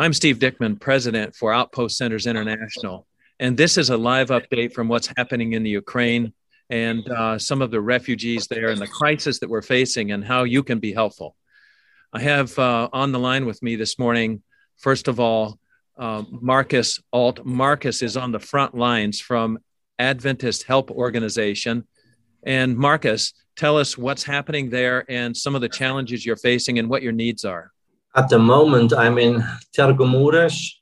I'm Steve Dickman, president for Outpost Centers International. And this is a live update from what's happening in the Ukraine and uh, some of the refugees there and the crisis that we're facing and how you can be helpful. I have uh, on the line with me this morning, first of all, uh, Marcus Alt. Marcus is on the front lines from Adventist Help Organization. And Marcus, tell us what's happening there and some of the challenges you're facing and what your needs are. At the moment, I'm in Târgu Mureș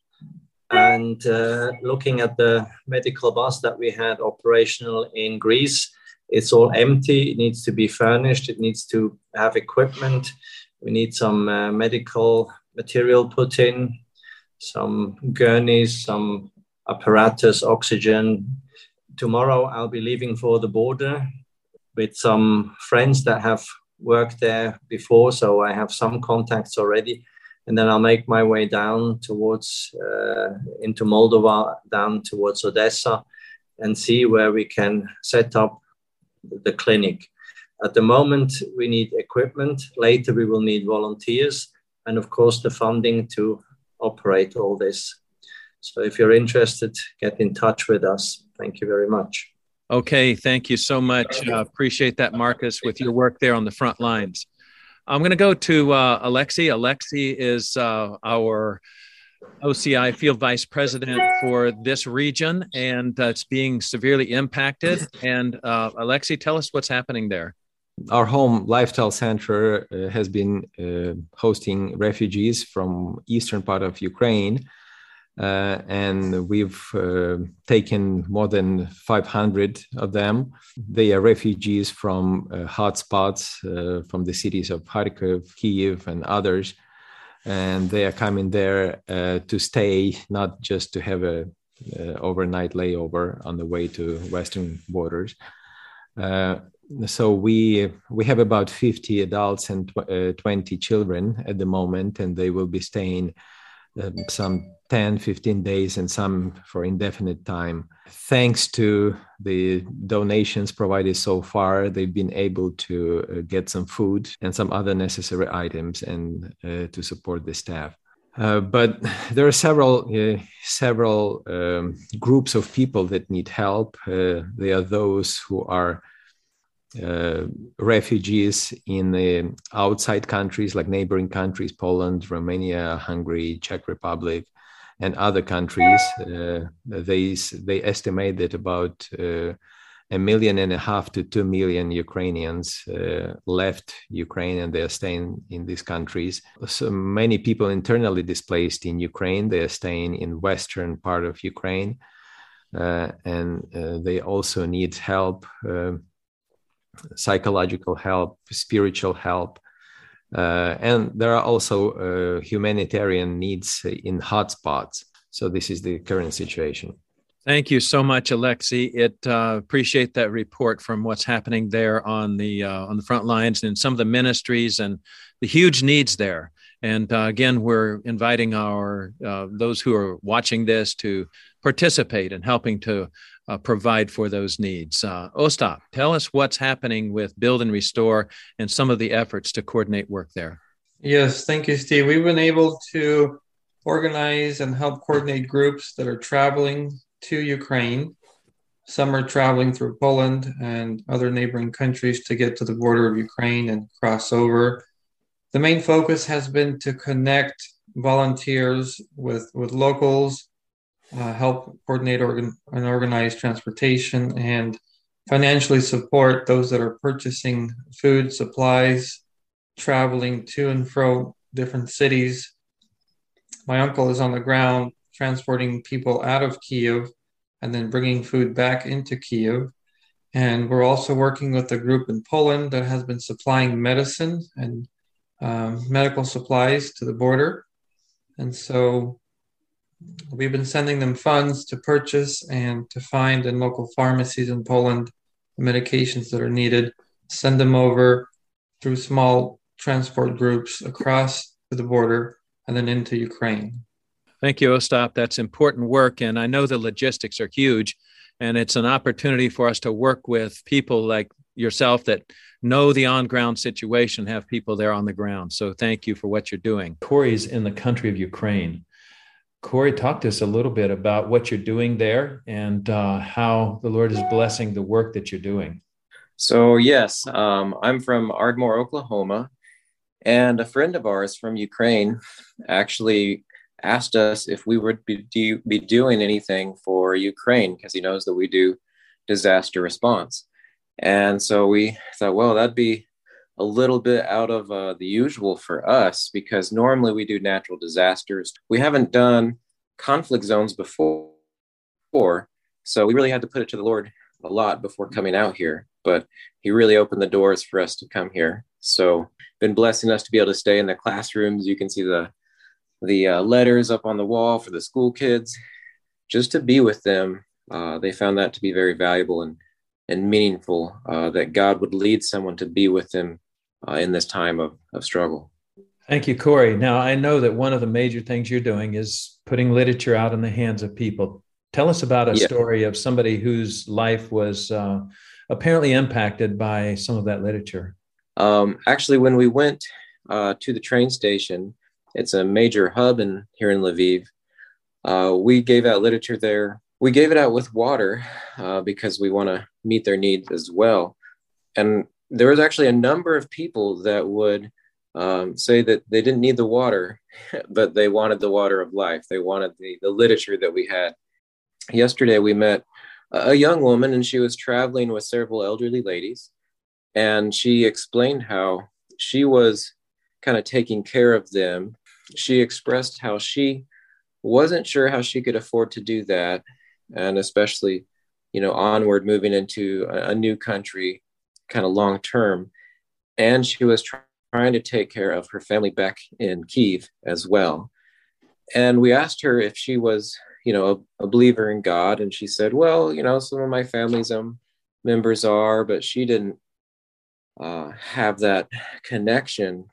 and uh, looking at the medical bus that we had operational in Greece. It's all empty. It needs to be furnished. It needs to have equipment. We need some uh, medical material put in, some gurneys, some apparatus, oxygen. Tomorrow, I'll be leaving for the border with some friends that have worked there before, so I have some contacts already. And then I'll make my way down towards uh, into Moldova, down towards Odessa, and see where we can set up the clinic. At the moment, we need equipment. Later, we will need volunteers, and of course, the funding to operate all this. So, if you're interested, get in touch with us. Thank you very much. Okay, thank you so much. Uh, appreciate that, Marcus, with your work there on the front lines. I'm going to go to uh, Alexi. Alexi is uh, our OCI field vice president for this region, and uh, it's being severely impacted. And uh, Alexi, tell us what's happening there. Our home lifestyle center uh, has been uh, hosting refugees from eastern part of Ukraine uh, and we've uh, taken more than 500 of them. They are refugees from uh, hotspots uh, from the cities of Kharkiv, Kiev, and others. And they are coming there uh, to stay, not just to have a uh, overnight layover on the way to western borders. so we we have about 50 adults and tw- 20 children at the moment, and they will be staying um, some 10 15 days and some for indefinite time thanks to the donations provided so far they've been able to uh, get some food and some other necessary items and uh, to support the staff uh, but there are several uh, several um, groups of people that need help. Uh, they are those who are uh, refugees in the outside countries like neighboring countries, Poland, Romania, Hungary, Czech Republic, and other countries. Uh, they, they estimate that about uh, a million and a half to two million Ukrainians uh, left Ukraine and they are staying in these countries. So many people internally displaced in Ukraine, they are staying in western part of Ukraine. Uh, and uh, they also need help psychological help, spiritual help. Uh, and there are also uh, humanitarian needs in hotspots. So this is the current situation. Thank you so much, Alexi. It uh, appreciate that report from what's happening there on the uh, on the front lines and some of the ministries and the huge needs there. And uh, again, we're inviting our uh, those who are watching this to participate in helping to uh, provide for those needs. Uh, Ostap, tell us what's happening with Build and Restore and some of the efforts to coordinate work there. Yes, thank you, Steve. We've been able to organize and help coordinate groups that are traveling to Ukraine. Some are traveling through Poland and other neighboring countries to get to the border of Ukraine and cross over. The main focus has been to connect volunteers with, with locals uh, help coordinate organ- and organize transportation and financially support those that are purchasing food, supplies, traveling to and fro different cities. My uncle is on the ground transporting people out of Kiev and then bringing food back into Kiev. And we're also working with a group in Poland that has been supplying medicine and um, medical supplies to the border. And so We've been sending them funds to purchase and to find in local pharmacies in Poland the medications that are needed, send them over through small transport groups across to the border and then into Ukraine. Thank you, Ostap. That's important work. And I know the logistics are huge. And it's an opportunity for us to work with people like yourself that know the on ground situation, have people there on the ground. So thank you for what you're doing. Corey's in the country of Ukraine. Corey, talk to us a little bit about what you're doing there and uh, how the Lord is blessing the work that you're doing. So, yes, um, I'm from Ardmore, Oklahoma, and a friend of ours from Ukraine actually asked us if we would be, do, be doing anything for Ukraine because he knows that we do disaster response. And so we thought, well, that'd be a little bit out of uh, the usual for us because normally we do natural disasters. We haven't done conflict zones before, so we really had to put it to the Lord a lot before coming out here. But He really opened the doors for us to come here. So, been blessing us to be able to stay in the classrooms. You can see the the uh, letters up on the wall for the school kids, just to be with them. Uh, they found that to be very valuable and and meaningful. Uh, that God would lead someone to be with them uh, in this time of, of struggle. Thank you, Corey. Now, I know that one of the major things you're doing is putting literature out in the hands of people. Tell us about a yeah. story of somebody whose life was uh, apparently impacted by some of that literature. Um, actually, when we went uh, to the train station, it's a major hub in here in Lviv. Uh, we gave out literature there. We gave it out with water uh, because we want to meet their needs as well. And there was actually a number of people that would um, say that they didn't need the water, but they wanted the water of life. They wanted the, the literature that we had. Yesterday, we met a young woman, and she was traveling with several elderly ladies. And she explained how she was kind of taking care of them. She expressed how she wasn't sure how she could afford to do that. And especially, you know, onward moving into a, new country kind of long term. And she was try- trying to take care of her family back in Kiev as well. And we asked her if she was, you know, a, a believer in God, and she said, "Well, you know, some of my family's um, members are, but she didn't uh, have that connection."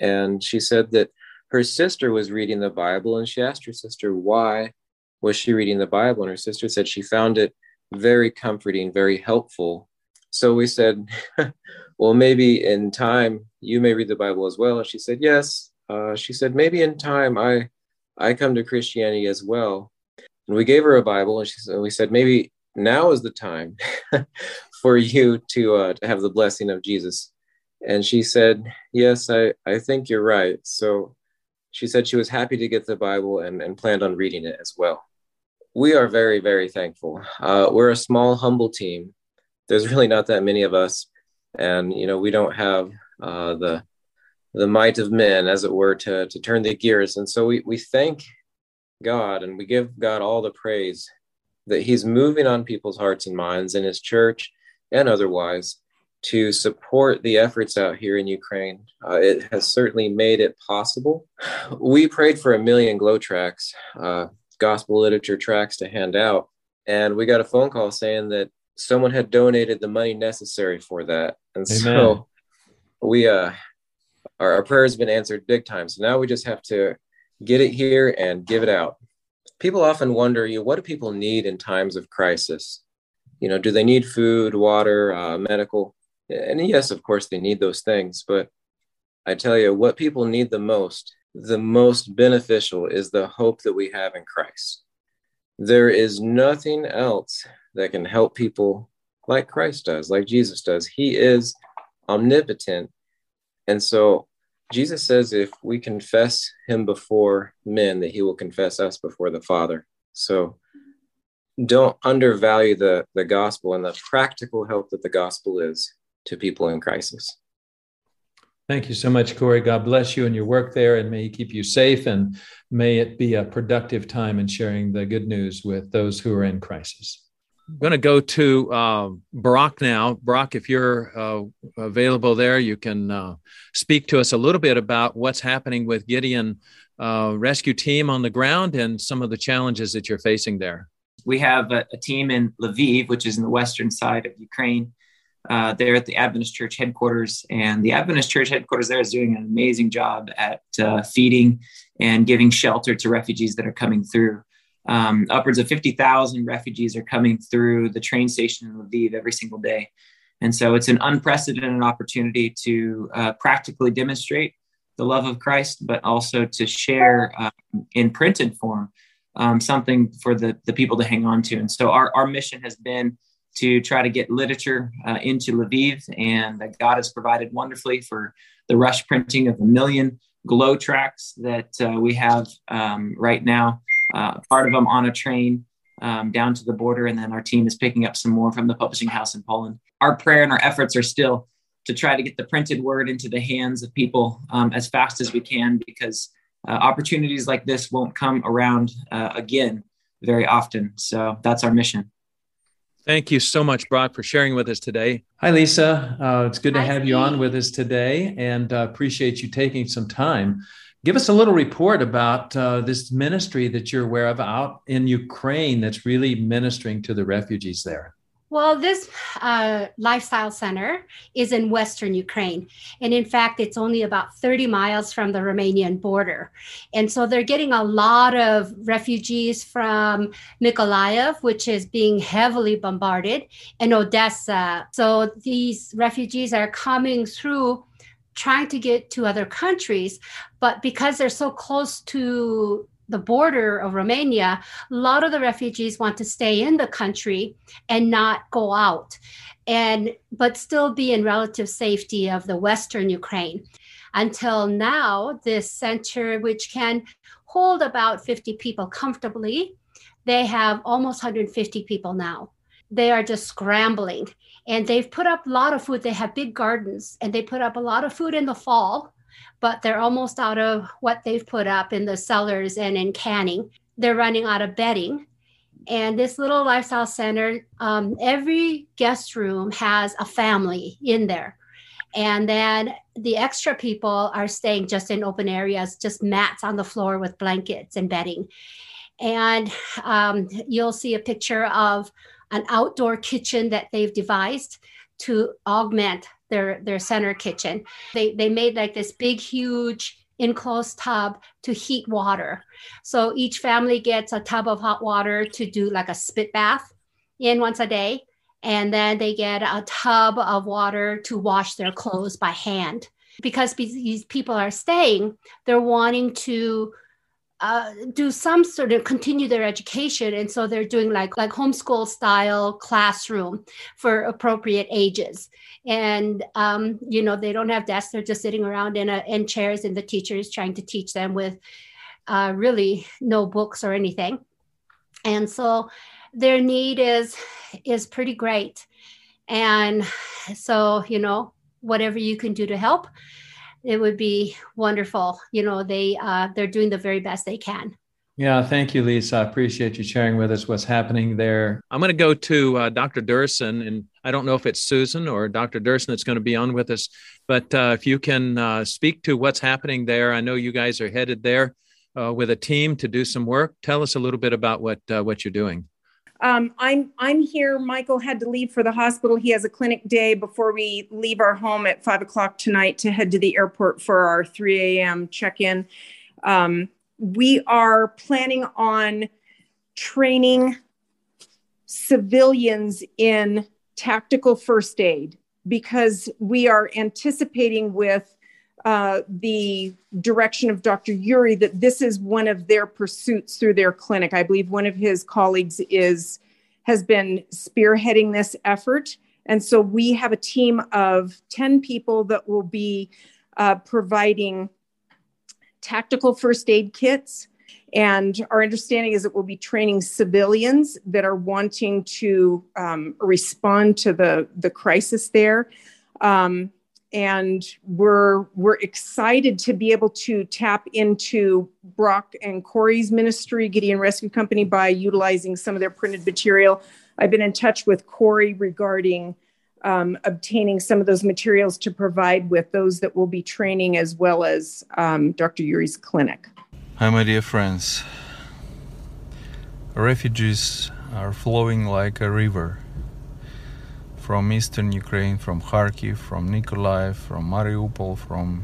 And she said that her sister was reading the Bible, and she asked her sister why was she reading the Bible, and her sister said she found it very comforting, very helpful, so we said, well, maybe in time you may read the Bible as well. And she said, yes. Uh, she said, maybe in time I, I come to Christianity as well. And we gave her a Bible, and she said, we said, maybe now is the time for you to, uh, to have the blessing of Jesus. And she said, yes, I, I think you're right. So she said she was happy to get the Bible and, and planned on reading it as well. We are very, very thankful. Uh, we're a small, humble team there's really not that many of us, and you know we don't have uh, the the might of men, as it were, to to turn the gears. And so we we thank God and we give God all the praise that He's moving on people's hearts and minds in His church and otherwise to support the efforts out here in Ukraine. Uh, it has certainly made it possible. We prayed for a million GLOW tracts uh, gospel literature tracts to hand out, and we got a phone call saying that someone had donated the money necessary for that. And Amen. so we uh our, our prayers have been answered big time. So now we just have to get it here and give it out. People often wonder, you know, what do people need in times of crisis? You know, do they need food, water, uh, medical? And yes, of course, they need those things. But I tell you, what people need the most, the most beneficial is the hope that we have in Christ. There is nothing else that can help people like Christ does, like Jesus does. He is omnipotent. And so Jesus says if we confess him before men, that he will confess us before the Father. So don't undervalue the, the gospel and the practical help that the gospel is to people in crisis. Thank you so much, Corey. God bless you and your work there, and may He keep you safe, and may it be a productive time in sharing the good news with those who are in crisis. I'm going to go to uh, Brock now. Brock, if you're uh, available there, you can uh, speak to us a little bit about what's happening with Gideon uh, Rescue Team on the ground and some of the challenges that you're facing there. We have a, a team in Lviv, which is in the western side of Ukraine. Uh, they're at the Adventist Church headquarters, and the Adventist Church headquarters there is doing an amazing job at uh, feeding and giving shelter to refugees that are coming through. Um, upwards of 50,000 refugees are coming through the train station in Lviv every single day. And so it's an unprecedented opportunity to uh, practically demonstrate the love of Christ, but also to share um, in printed form um, something for the, the people to hang on to. And so our, our mission has been to try to get literature uh, into Lviv, and God has provided wonderfully for the rush printing of a million GLOW tracts that uh, we have um, right now. Uh, part of them on a train um, down to the border, and then our team is picking up some more from the publishing house in Poland. Our prayer and our efforts are still to try to get the printed word into the hands of people um, as fast as we can because uh, opportunities like this won't come around uh, again very often. So that's our mission. Thank you so much, Brock, for sharing with us today. Hi, Lisa. Uh, it's good to Hi, have Steve. you on with us today and uh, appreciate you taking some time. Give us a little report about uh, this ministry that you're aware of out in Ukraine that's really ministering to the refugees there. Well, this uh, lifestyle center is in Western Ukraine. And in fact, it's only about 30 miles from the Romanian border. And so they're getting a lot of refugees from Mykolaiv, which is being heavily bombarded, and Odessa. So these refugees are coming through trying to get to other countries. But because they're so close to the border of Romania, a lot of the refugees want to stay in the country and not go out and but still be in relative safety of the western Ukraine. Until now, this center, which can hold about 50 people comfortably, they have almost 150 people now. They are just scrambling and they've put up a lot of food. They have big gardens and they put up a lot of food in the fall but they're almost out of what they've put up in the cellars and in canning. They're running out of bedding. And this little lifestyle center, um, every guest room has a family in there. And then the extra people are staying just in open areas, just mats on the floor with blankets and bedding. And um, you'll see a picture of an outdoor kitchen that they've devised to augment their their center kitchen. They they made like this big huge enclosed tub to heat water. So each family gets a tub of hot water to do like a spit bath in once a day. And then they get a tub of water to wash their clothes by hand. Because these people are staying, they're wanting to uh, do some sort of continue their education and so they're doing like like homeschool style classroom for appropriate ages. And um, you know they don't have desks they're just sitting around in a in chairs and the teacher is trying to teach them with uh, really no books or anything. And so their need is is pretty great. And so you know whatever you can do to help it would be wonderful. You know, they uh, they're doing the very best they can. Yeah, thank you, Lisa. I appreciate you sharing with us what's happening there. I'm going to go to uh, Dr. Durson, and I don't know if it's Susan or Dr. Durson that's going to be on with us, but uh, if you can uh, speak to what's happening there, I know you guys are headed there uh, with a team to do some work. Tell us a little bit about what uh, what you're doing. Um, I'm I'm here. Michael had to leave for the hospital. He has a clinic day before we leave our home at five o'clock tonight to head to the airport for our 3 a.m. check-in. Um, we are planning on training civilians in tactical first aid because we are anticipating with uh, the direction of Dr. Yuri that this is one of their pursuits through their clinic. I believe one of his colleagues is has been spearheading this effort, and so we have a team of ten people that will be uh, providing tactical first aid kits. And our understanding is that we'll be training civilians that are wanting to um, respond to the, the crisis there. Um, and we're we're excited to be able to tap into Brock and Corey's ministry, Gideon Rescue Company, by utilizing some of their printed material. I've been in touch with Corey regarding um, obtaining some of those materials to provide with those that will be training, as well as um, Dr. Yuri's clinic. Hi, my dear friends. Refugees are flowing like a river from eastern Ukraine, from Kharkiv, from Nikolaev, from Mariupol, from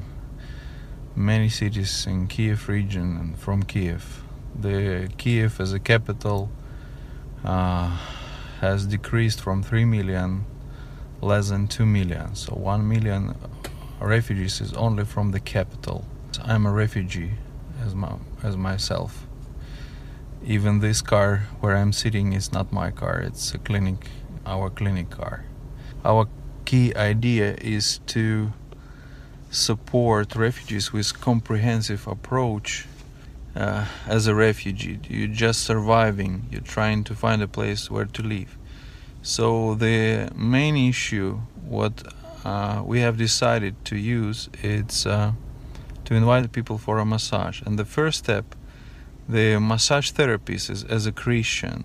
many cities in Kiev region and from Kiev. The Kiev as a capital uh, has decreased from 3 million less than 2 million. So 1 million refugees is only from the capital. I'm a refugee as, my, as myself. even this car where I'm sitting is not my car, it's a clinic, our clinic car. Our key idea is to support refugees with comprehensive approach uh, as a refugee. You're just surviving, you're trying to find a place where to live. So the main issue, what uh, we have decided to use, it's uh, to invite people for a massage. And the first step, the massage therapist is as a Christian,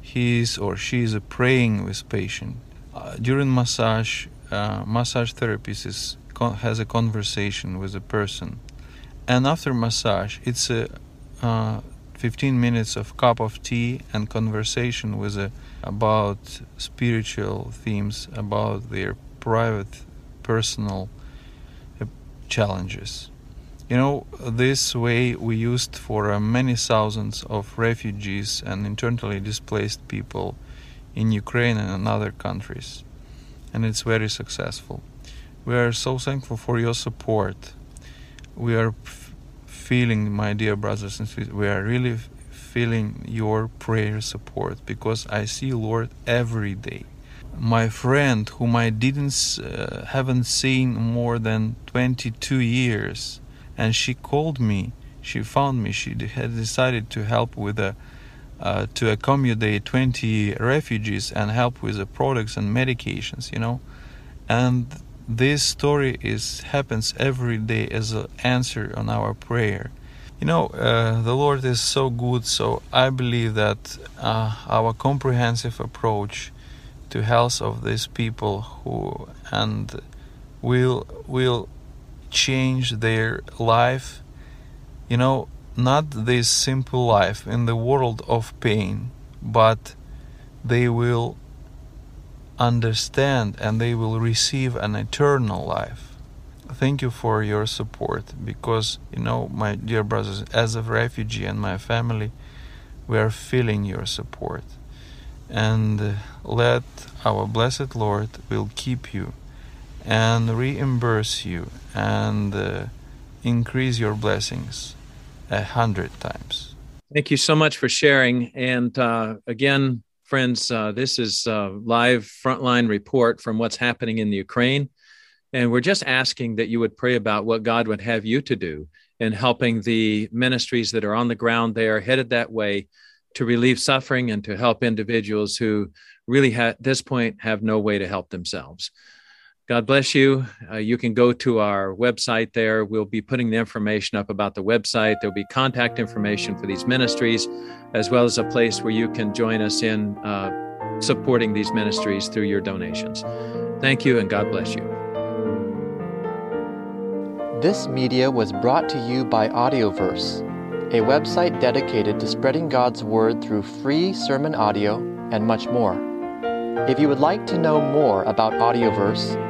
he is or she is praying with patient. Uh, during massage, uh, massage therapist is, has a conversation with a person, and after massage, it's a uh, 15 minutes of cup of tea and conversation with a, about spiritual themes, about their private, personal uh, challenges. You know, this way we used for uh, many thousands of refugees and internally displaced people in Ukraine and in other countries, and it's very successful. We are so thankful for your support. We are f- feeling, my dear brothers and sisters, we are really f- feeling your prayer support because I see Lord every day. My friend, whom I didn't uh, haven't seen more than 22 years, and she called me. She found me. She had decided to help with a uh, to accommodate 20 refugees and help with the products and medications. You know, and this story is happens every day as an answer on our prayer. You know, uh, the Lord is so good. So I believe that uh, our comprehensive approach to health of these people who and will will change their life you know not this simple life in the world of pain but they will understand and they will receive an eternal life. Thank you for your support because you know my dear brothers as a refugee and my family we are feeling your support. And let our blessed lord will keep you and reimburse you and uh, increase your blessings a hundred times. Thank you so much for sharing. And uh, again, friends, uh, this is a live frontline report from what's happening in the Ukraine. And we're just asking that you would pray about what God would have you to do in helping the ministries that are on the ground there, headed that way to relieve suffering and to help individuals who really at this point have no way to help themselves. God bless you. Uh, you can go to our website there. We'll be putting the information up about the website. There'll be contact information for these ministries, as well as a place where you can join us in uh, supporting these ministries through your donations. Thank you, and God bless you. This media was brought to you by Audioverse, a website dedicated to spreading God's Word through free sermon audio and much more. If you would like to know more about Audioverse,